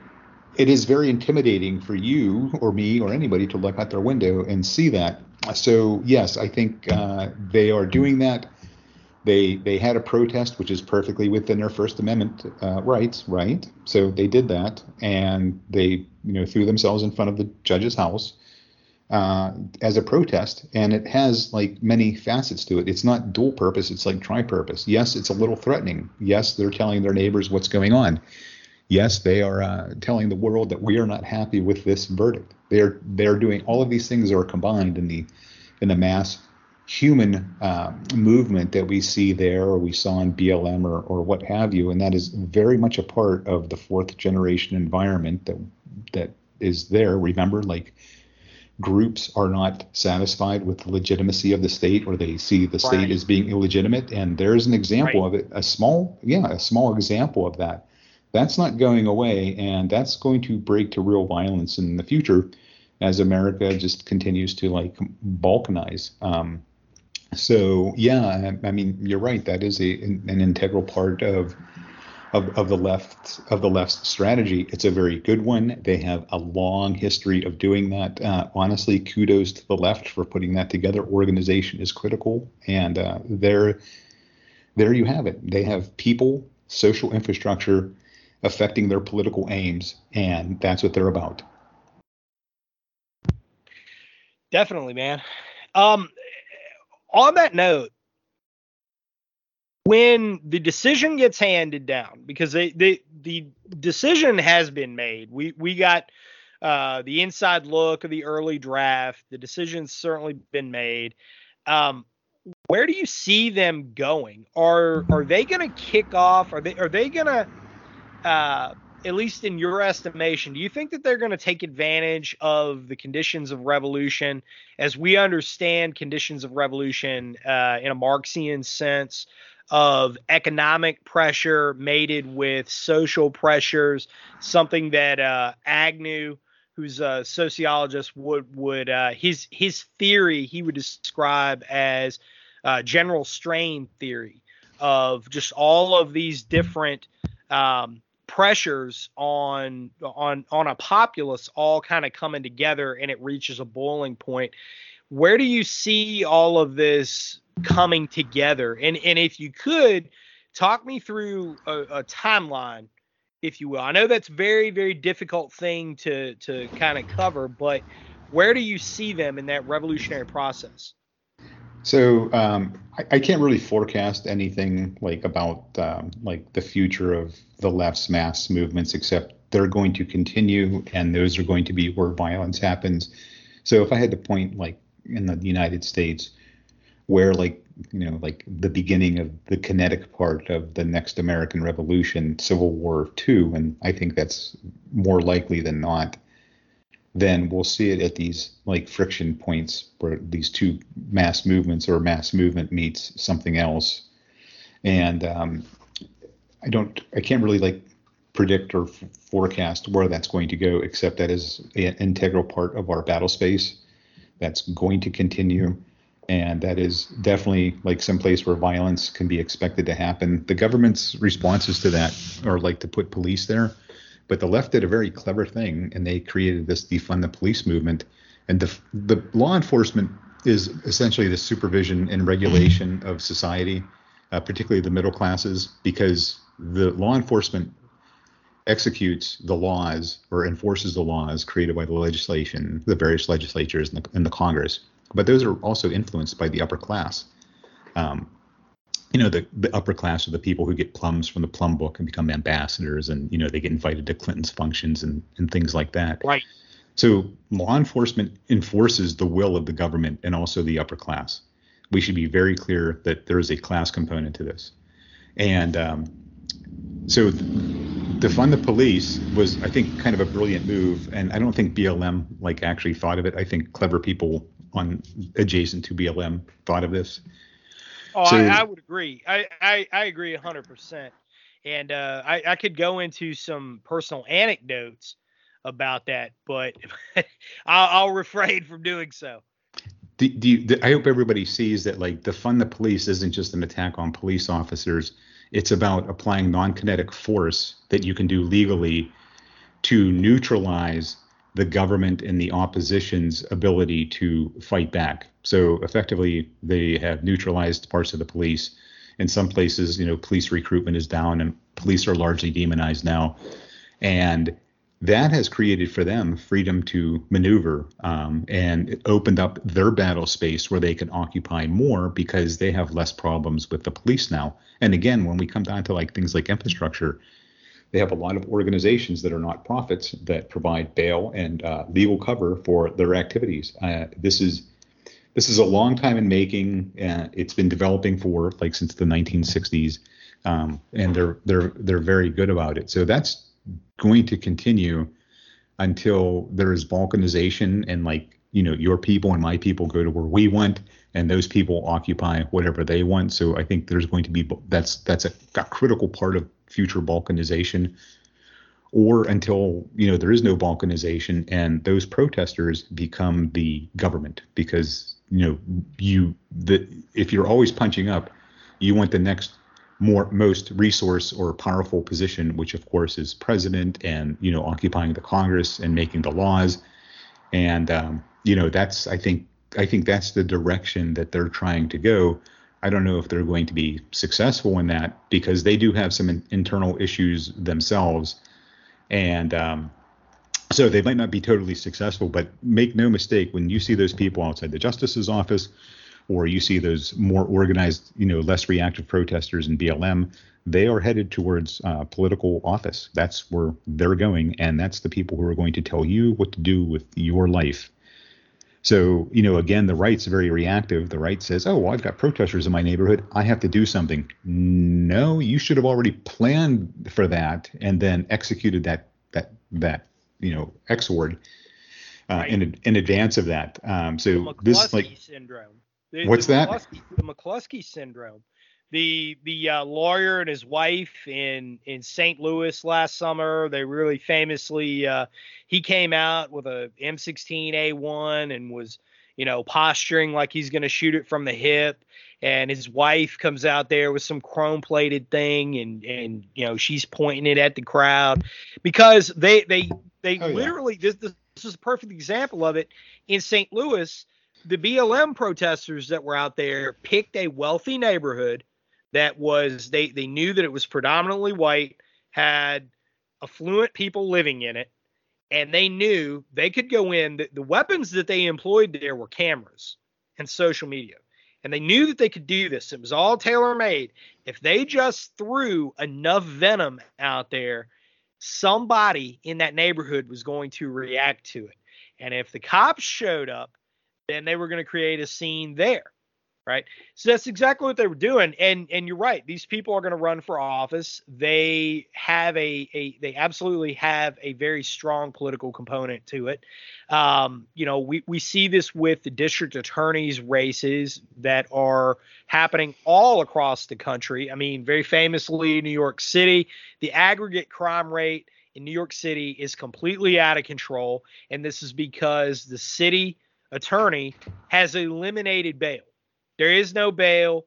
it is very intimidating for you or me or anybody to look out their window and see that. So, yes, I think uh, they are doing that they they had a protest, which is perfectly within their First Amendment uh, rights, right? So they did that, and they you know threw themselves in front of the judge's house uh, as a protest, and it has like many facets to it. It's not dual purpose; it's like tri-purpose. Yes, it's a little threatening. Yes, they're telling their neighbors what's going on. Yes, they are uh, telling the world that we are not happy with this verdict. They're they're doing all of these things are combined in the in the mass human uh, movement that we see there or we saw in BLM or, or what have you. And that is very much a part of the fourth generation environment that that is there. Remember, like groups are not satisfied with the legitimacy of the state or they see the state Right. as being illegitimate and there's an example Right. of it a small yeah a small example of that that's not going away and that's going to break to real violence in the future as america just continues to like balkanize um, so yeah I, I mean you're right that is a an integral part of of, of the left of the left's strategy. It's a very good one. They have a long history of doing that. Uh, honestly, kudos to the left for putting that together. Organization is critical, and uh, there, there you have it. They have people, social infrastructure, affecting their political aims, and that's what they're about. Definitely, man. Um, on that note, when the decision gets handed down, because they, they, the decision has been made, we we got uh, the inside look of the early draft. The decision's certainly been made. Um, where do you see them going? Are are they going to kick off? Are they are they going to uh, at least in your estimation, do you think that they're going to take advantage of the conditions of revolution? As we understand conditions of revolution uh, in a Marxian sense of economic pressure mated with social pressures, something that uh, Agnew, who's a sociologist, would would uh, his his theory he would describe as uh, general strain theory of just all of these different um, pressures on on on a populace all kind of coming together and it reaches a boiling point. Where do you see all of this coming together? And and if you could talk me through a, a timeline if you will. I know that's very very difficult thing to to kind of cover but where do you see them in that revolutionary process So um, I, I can't really forecast anything like about um, like the future of the left's mass movements, except they're going to continue, and those are going to be where violence happens. So if I had to point like in the United States, where like you know like the beginning of the kinetic part of the next American Revolution, Civil War two, and I think that's more likely than not then we'll see it at these like friction points where these two mass movements or mass movement meets something else. And um, I don't, I can't really like predict or f- forecast where that's going to go, except that is an integral part of our battle space that's going to continue. And that is definitely like some place where violence can be expected to happen. The government's responses to that are like to put police there but the left did a very clever thing, and they created this defund the police movement. And the, the law enforcement is essentially the supervision and regulation of society, uh, particularly the middle classes, because the law enforcement executes the laws or enforces the laws created by the legislation, the various legislatures and the, and the Congress. But those are also influenced by the upper class. Um, you know the, the upper class are the people who get plums from the plum book and become ambassadors and you know they get invited to clinton's functions and, and things like that. Right. So law enforcement enforces the will of the government and also the upper class. We should be very clear that there is a class component to this. And um, so defund the police was i think kind of a brilliant move. And i don't think blm like actually thought of it. I think clever people on adjacent to blm thought of this Oh, So- I, I would agree. I, I, I agree 100%. And uh, I, I could go into some personal anecdotes about that, but I'll, I'll refrain from doing so. do, do you, I hope everybody sees that like defund the police isn't just an attack on police officers. It's about applying non-kinetic force that you can do legally to neutralize the government and the opposition's ability to fight back. So effectively, they have neutralized parts of the police. In some places, you know, police recruitment is down and police are largely demonized now. And that has created for them freedom to maneuver um, and it opened up their battle space where they can occupy more because they have less problems with the police now. And again, when we come down to like things like infrastructure, they have a lot of organizations that are not profits that provide bail and uh, legal cover for their activities. Uh, this is this is a long time in making. Uh, it's been developing for like since the 1960s, um, and they're they're they're very good about it. So that's going to continue until there is balkanization and like you know your people and my people go to where we want and those people occupy whatever they want so i think there's going to be that's that's a, a critical part of future balkanization or until you know there is no balkanization and those protesters become the government because you know you the if you're always punching up you want the next more most resource or powerful position which of course is president and you know occupying the congress and making the laws. And um, you know that's i think i think that's the direction that they're trying to go. I don't know if they're going to be successful in that because they do have some in, internal issues themselves. And um, so they might not be totally successful but make no mistake when you see those people outside the justice's office or you see those more organized you know less reactive protesters in blm they are headed towards uh, political office that's where they're going and that's the people who are going to tell you what to do with your life so, you know, again, the right's very reactive. The right says, oh, well, I've got protesters in my neighborhood. I have to do something. No, you should have already planned for that and then executed that, that, that, you know, exord uh, right. in, in advance of that. Um, so this like syndrome. The, what's the that? McCloskey, the McCloskey syndrome the the uh, lawyer and his wife in in St. Louis last summer. They really famously uh, he came out with a M16A1 and was you know posturing like he's going to shoot it from the hip. And his wife comes out there with some chrome plated thing, and and you know she's pointing it at the crowd because they they they oh, literally yeah. this this is a perfect example of it in St. Louis the BLM protesters that were out there picked a wealthy neighborhood that was they they knew that it was predominantly white, had affluent people living in it, and they knew they could go in. The, the weapons that they employed there were cameras and social media. And they knew that they could do this. It was all tailor made. If they just threw enough venom out there, somebody in that neighborhood was going to react to it. And if the cops showed up, then they were going to create a scene there right? So that's exactly what they were doing. And and you're right. These people are going to run for office. They have a a they absolutely have a very strong political component to it. Um, you know, we we see this with the district attorneys races that are happening all across the country. I mean, very famously, New York City, the aggregate crime rate in New York City is completely out of control, and this is because the city attorney has eliminated bail. There is no bail.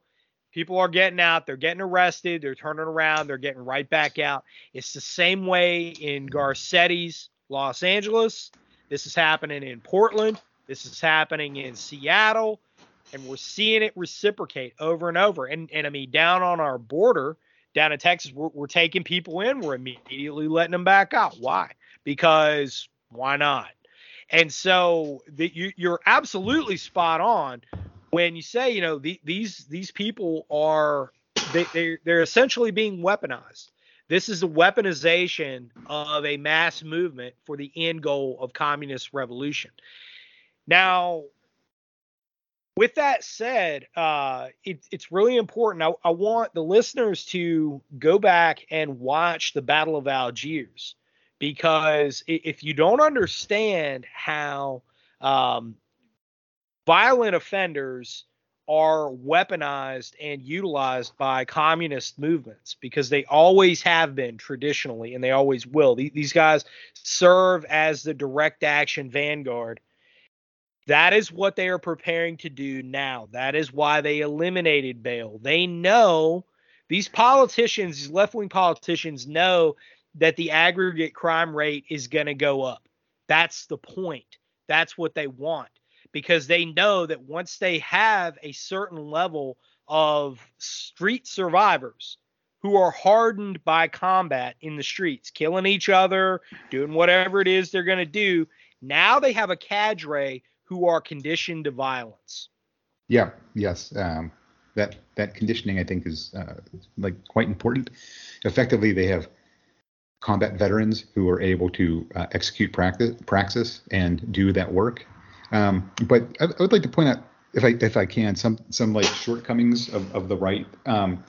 People are getting out, they're getting arrested, they're turning around, they're getting right back out. It's the same way in Garcetti's Los Angeles. This is happening in Portland. This is happening in Seattle. And we're seeing it reciprocate over and over. And, and I mean, down on our border, down in Texas, we're, we're taking people in, we're immediately letting them back out. Why? Because why not? And so the, you, you're absolutely spot on when you say, you know, the, these these people are they, they they're essentially being weaponized. This is the weaponization of a mass movement for the end goal of communist revolution. Now, with that said, uh, it, it's really important. I, I, want the listeners to go back and watch the Battle of Algiers because if you don't understand how um, violent offenders are weaponized and utilized by communist movements because they always have been traditionally and they always will. These guys serve as the direct action vanguard. That is what they are preparing to do now. That is why they eliminated bail. They know these politicians, these left wing politicians, know that the aggregate crime rate is going to go up. That's the point. That's what they want because they know that once they have a certain level of street survivors who are hardened by combat in the streets, killing each other, doing whatever it is they're going to do, now they have a cadre who are conditioned to violence. Yeah, yes. Um, that that conditioning I think is uh, like quite important. Effectively, they have combat veterans who are able to uh, execute practice, praxis and do that work um, but I, I, would like to point out, if I if I can, some some like shortcomings of, of the right. Um,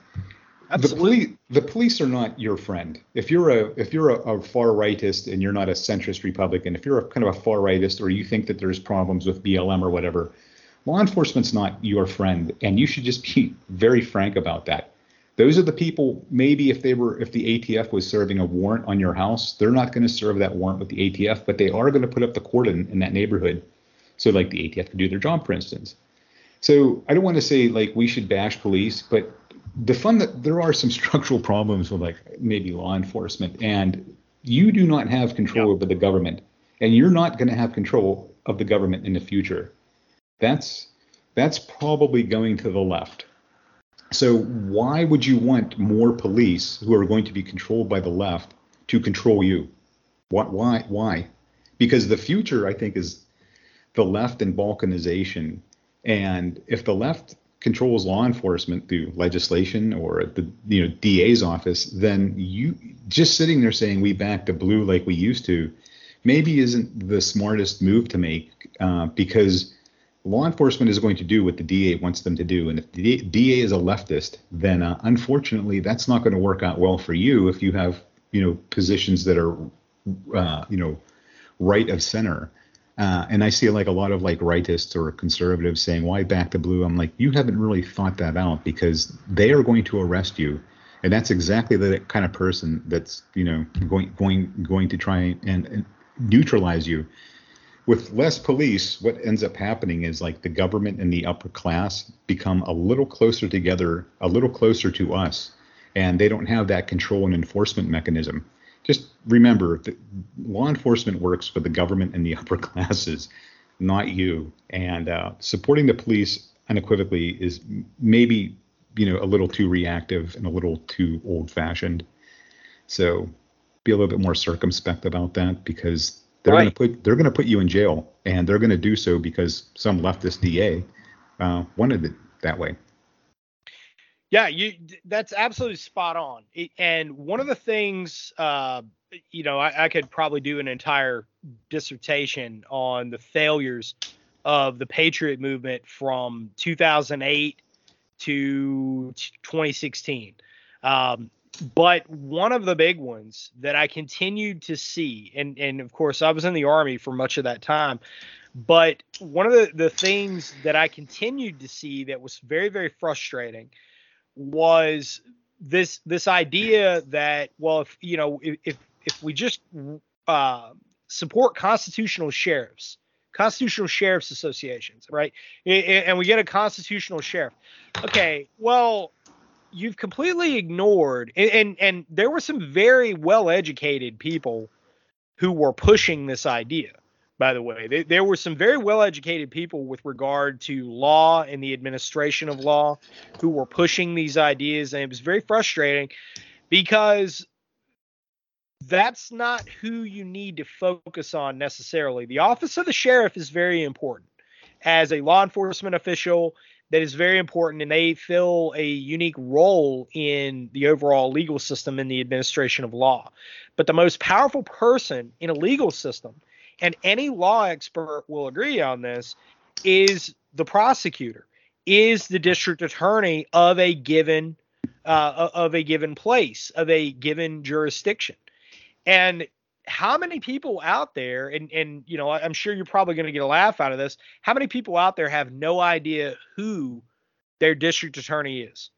Absolutely. The police, the police are not your friend. If you're a if you're a, a far rightist and you're not a centrist Republican, if you're a kind of a far rightist or you think that there's problems with BLM or whatever, law enforcement's not your friend, and you should just be very frank about that. Those are the people. Maybe if they were if the ATF was serving a warrant on your house, they're not going to serve that warrant with the ATF, but they are going to put up the cordon in that neighborhood, so like the ATF can do their job, for instance. So I don't want to say like we should bash police, but the fun that there are some structural problems with like maybe law enforcement and you do not have control over the government and you're not going to have control of the government in the future. That's that's probably going to the left. So why would you want more police who are going to be controlled by the left to control you? What why why? Because the future i think is the left and balkanization and if the left controls law enforcement through legislation or the you know DA's office, then you just sitting there saying we back the blue like we used to, maybe isn't the smartest move to make uh, because law enforcement is going to do what the DA wants them to do, and if the DA is a leftist, then uh, unfortunately that's not going to work out well for you if you have you know positions that are uh, you know right of center. Uh, and I see like a lot of like rightists or conservatives saying, "Why back the blue?" I'm like, you haven't really thought that out because they are going to arrest you, and that's exactly the kind of person that's you know going going going to try and, and neutralize you. With less police, what ends up happening is like the government and the upper class become a little closer together, a little closer to us, and they don't have that control and enforcement mechanism just remember that law enforcement works for the government and the upper classes, not you. And uh, supporting the police unequivocally is maybe you know a little too reactive and a little too old-fashioned. So be a little bit more circumspect about that because they're right. going to put they're going to put you in jail, and they're going to do so because some leftist DA uh, wanted it that way. Yeah, you that's absolutely spot on. And one of the things, uh, you know, I, I, could probably do an entire dissertation on the failures of the Patriot movement from 2008 to 2016. Um, but one of the big ones that I continued to see, and and of course I was in the army for much of that time, but one of the the things that I continued to see that was very very frustrating was this this idea that well if you know if if we just uh, support constitutional sheriffs constitutional sheriffs associations right? And we get a constitutional sheriff. Okay well you've completely ignored and and, and there were some very well educated people who were pushing this idea by the way. They, there were some very well educated people with regard to law and the administration of law who were pushing these ideas. And it was very frustrating because that's not who you need to focus on necessarily. The office of the sheriff is very important as a law enforcement official. That is very important, and they fill a unique role in the overall legal system in the administration of law. But the most powerful person in a legal system and any law expert will agree on this, is the prosecutor, is the district attorney of a given uh, of a given place, of a given jurisdiction. And how many people out there, and and you know, I'm sure you're probably going to get a laugh out of this. How many people out there have no idea who their district attorney is?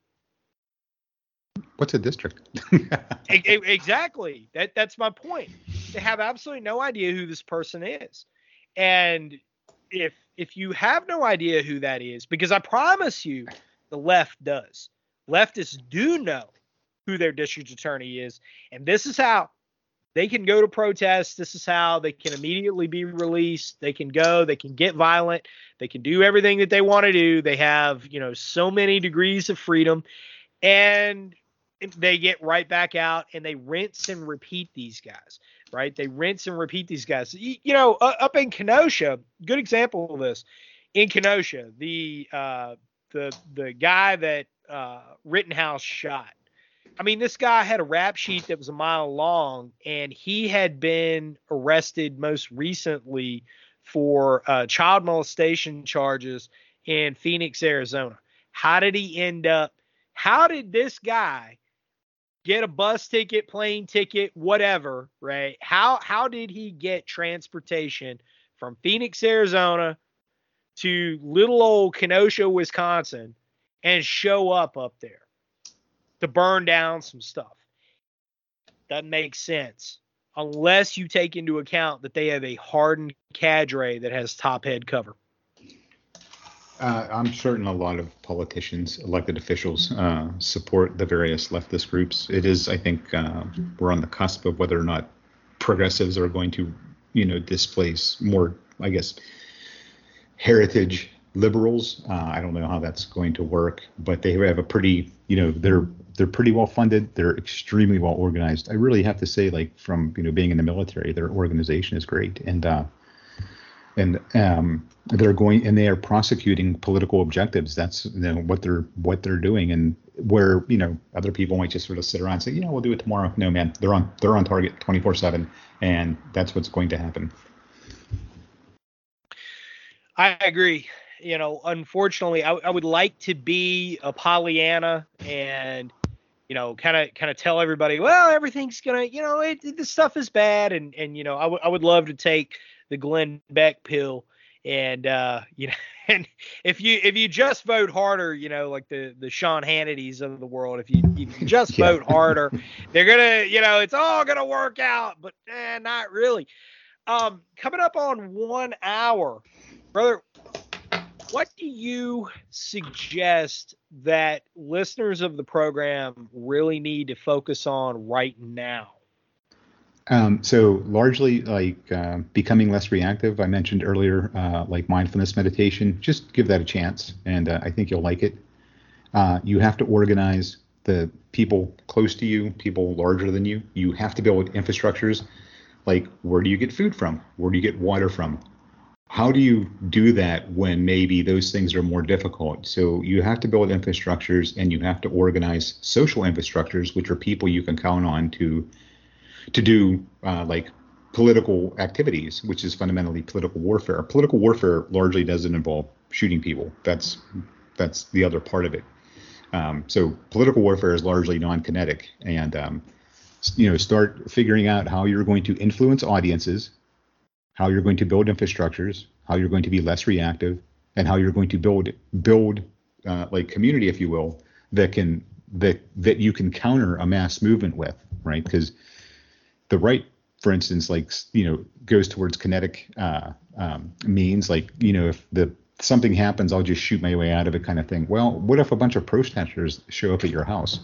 What's a district? exactly. That that's my point. Have absolutely no idea who this person is. And if if you have no idea who that is, because I promise you the left does. Leftists do know who their district attorney is. And this is how they can go to protest. This is how they can immediately be released. They can go, they can get violent, they can do everything that they want to do. They have, you know, so many degrees of freedom. And they get right back out and they rinse and repeat these guys, right? They rinse and repeat these guys. You, know, uh, up in Kenosha, good example of this. In Kenosha, the uh, the the guy that uh, Rittenhouse shot. I mean, this guy had a rap sheet that was a mile long, and he had been arrested most recently for uh, child molestation charges in Phoenix, Arizona. How did he end up how did this guy get a bus ticket, plane ticket, whatever, right? How how did he get transportation from Phoenix, Arizona to little old Kenosha, Wisconsin and show up up there to burn down some stuff? Doesn't make sense unless you take into account that they have a hardened cadre that has top head cover. Uh, I'm certain a lot of politicians, elected officials, uh, support the various leftist groups. It is, I think, uh, we're on the cusp of whether or not progressives are going to, you know, displace more, I guess, heritage liberals. Uh, I don't know how that's going to work, but they have a pretty, you know, they're they're pretty well funded. They're extremely well organized. I really have to say, like from you know being in the military, their organization is great, and uh, and um, they're going and they are prosecuting political objectives. That's you know, what they're what they're doing, and where you know other people might just sort of sit around and say, yeah, we'll do it tomorrow. No, man, they're on they're on target 24/7, and that's what's going to happen. I agree. You know, unfortunately, I, I would like to be a Pollyanna and you know, kind of kind of tell everybody, well, everything's gonna, you know, it, it, the stuff is bad, and and you know, I would love to take the Glenn Beck pill, and uh, you know, and if you if you just vote harder, you know, like the the Sean Hannity's of the world, if you, you just yeah. vote harder, they're gonna, you know, it's all gonna work out, but eh, not really. Um, coming up on one hour, brother, what do you suggest that listeners of the program really need to focus on right now? Um, so largely like uh, becoming less reactive. I mentioned earlier, uh, like mindfulness meditation. Just give that a chance, and uh, I think you'll like it. Uh, you have to organize the people close to you, people larger than you. You have to build infrastructures. Like where do you get food from? Where do you get water from? how do you do that when maybe those things are more difficult? So you have to build infrastructures and you have to organize social infrastructures, which are people you can count on to to do uh, like political activities, which is fundamentally political warfare. Political warfare largely doesn't involve shooting people. That's that's the other part of it. Um, so political warfare is largely non-kinetic, and um, you know start figuring out how you're going to influence audiences how you're going to build infrastructures, how you're going to be less reactive, and how you're going to build build uh, like community, if you will, that can that that you can counter a mass movement with, right? Because the right, for instance, like you know, goes towards kinetic uh, um, means, like you know, if the something happens, I'll just shoot my way out of it, kind of thing. Well, what if a bunch of protesters show up at your house?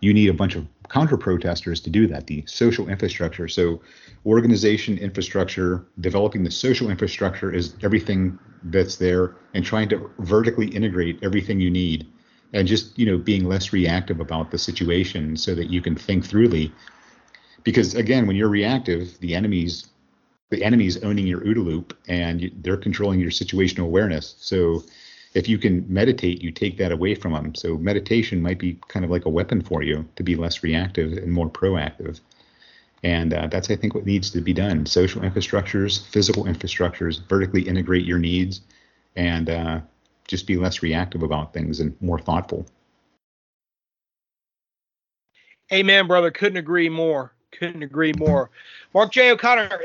You need a bunch of counter protesters to do that. The social infrastructure. So, organization infrastructure, developing the social infrastructure is everything that's there, and trying to vertically integrate everything you need, and just you know being less reactive about the situation so that you can think throughly. Because again, when you're reactive, the enemy's the enemy's owning your OODA loop and they're controlling your situational awareness. So if you can meditate, you take that away from them. So meditation might be kind of like a weapon for you to be less reactive and more proactive. And uh, that's, I think, what needs to be done. Social infrastructures, physical infrastructures, vertically integrate your needs, and uh, just be less reactive about things and more thoughtful. Amen, brother. Couldn't agree more. Couldn't agree more. Mark J. O'Connor,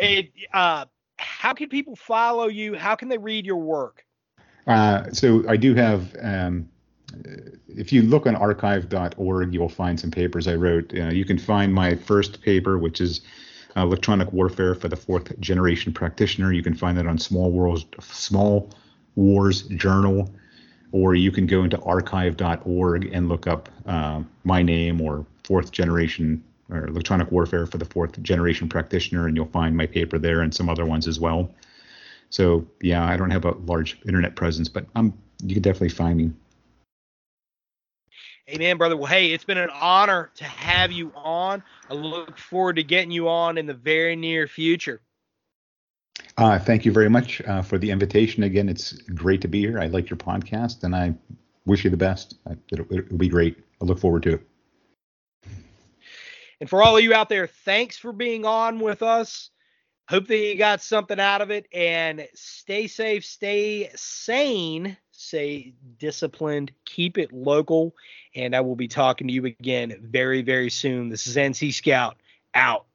uh, how can people follow you? How can they read your work? Uh, so I do have. Um, if you look on archive.org, you'll find some papers I wrote. Uh, you can find my first paper, which is electronic warfare for the fourth generation practitioner. You can find that on Small Wars, Small Wars Journal, or you can go into archive.org and look up uh, my name or fourth generation or electronic warfare for the fourth generation practitioner, and you'll find my paper there and some other ones as well. So yeah, I don't have a large internet presence, but um, you can definitely find me. Amen, brother. Well, hey, it's been an honor to have you on. I look forward to getting you on in the very near future. Uh, thank you very much uh, for the invitation. Again, it's great to be here. I like your podcast, and I wish you the best. It'll, it'll be great. I look forward to it. And for all of you out there, thanks for being on with us. hope that you got something out of it and stay safe, stay sane, stay disciplined, keep it local. And I will be talking to you again very, very soon. This is NC Scout out.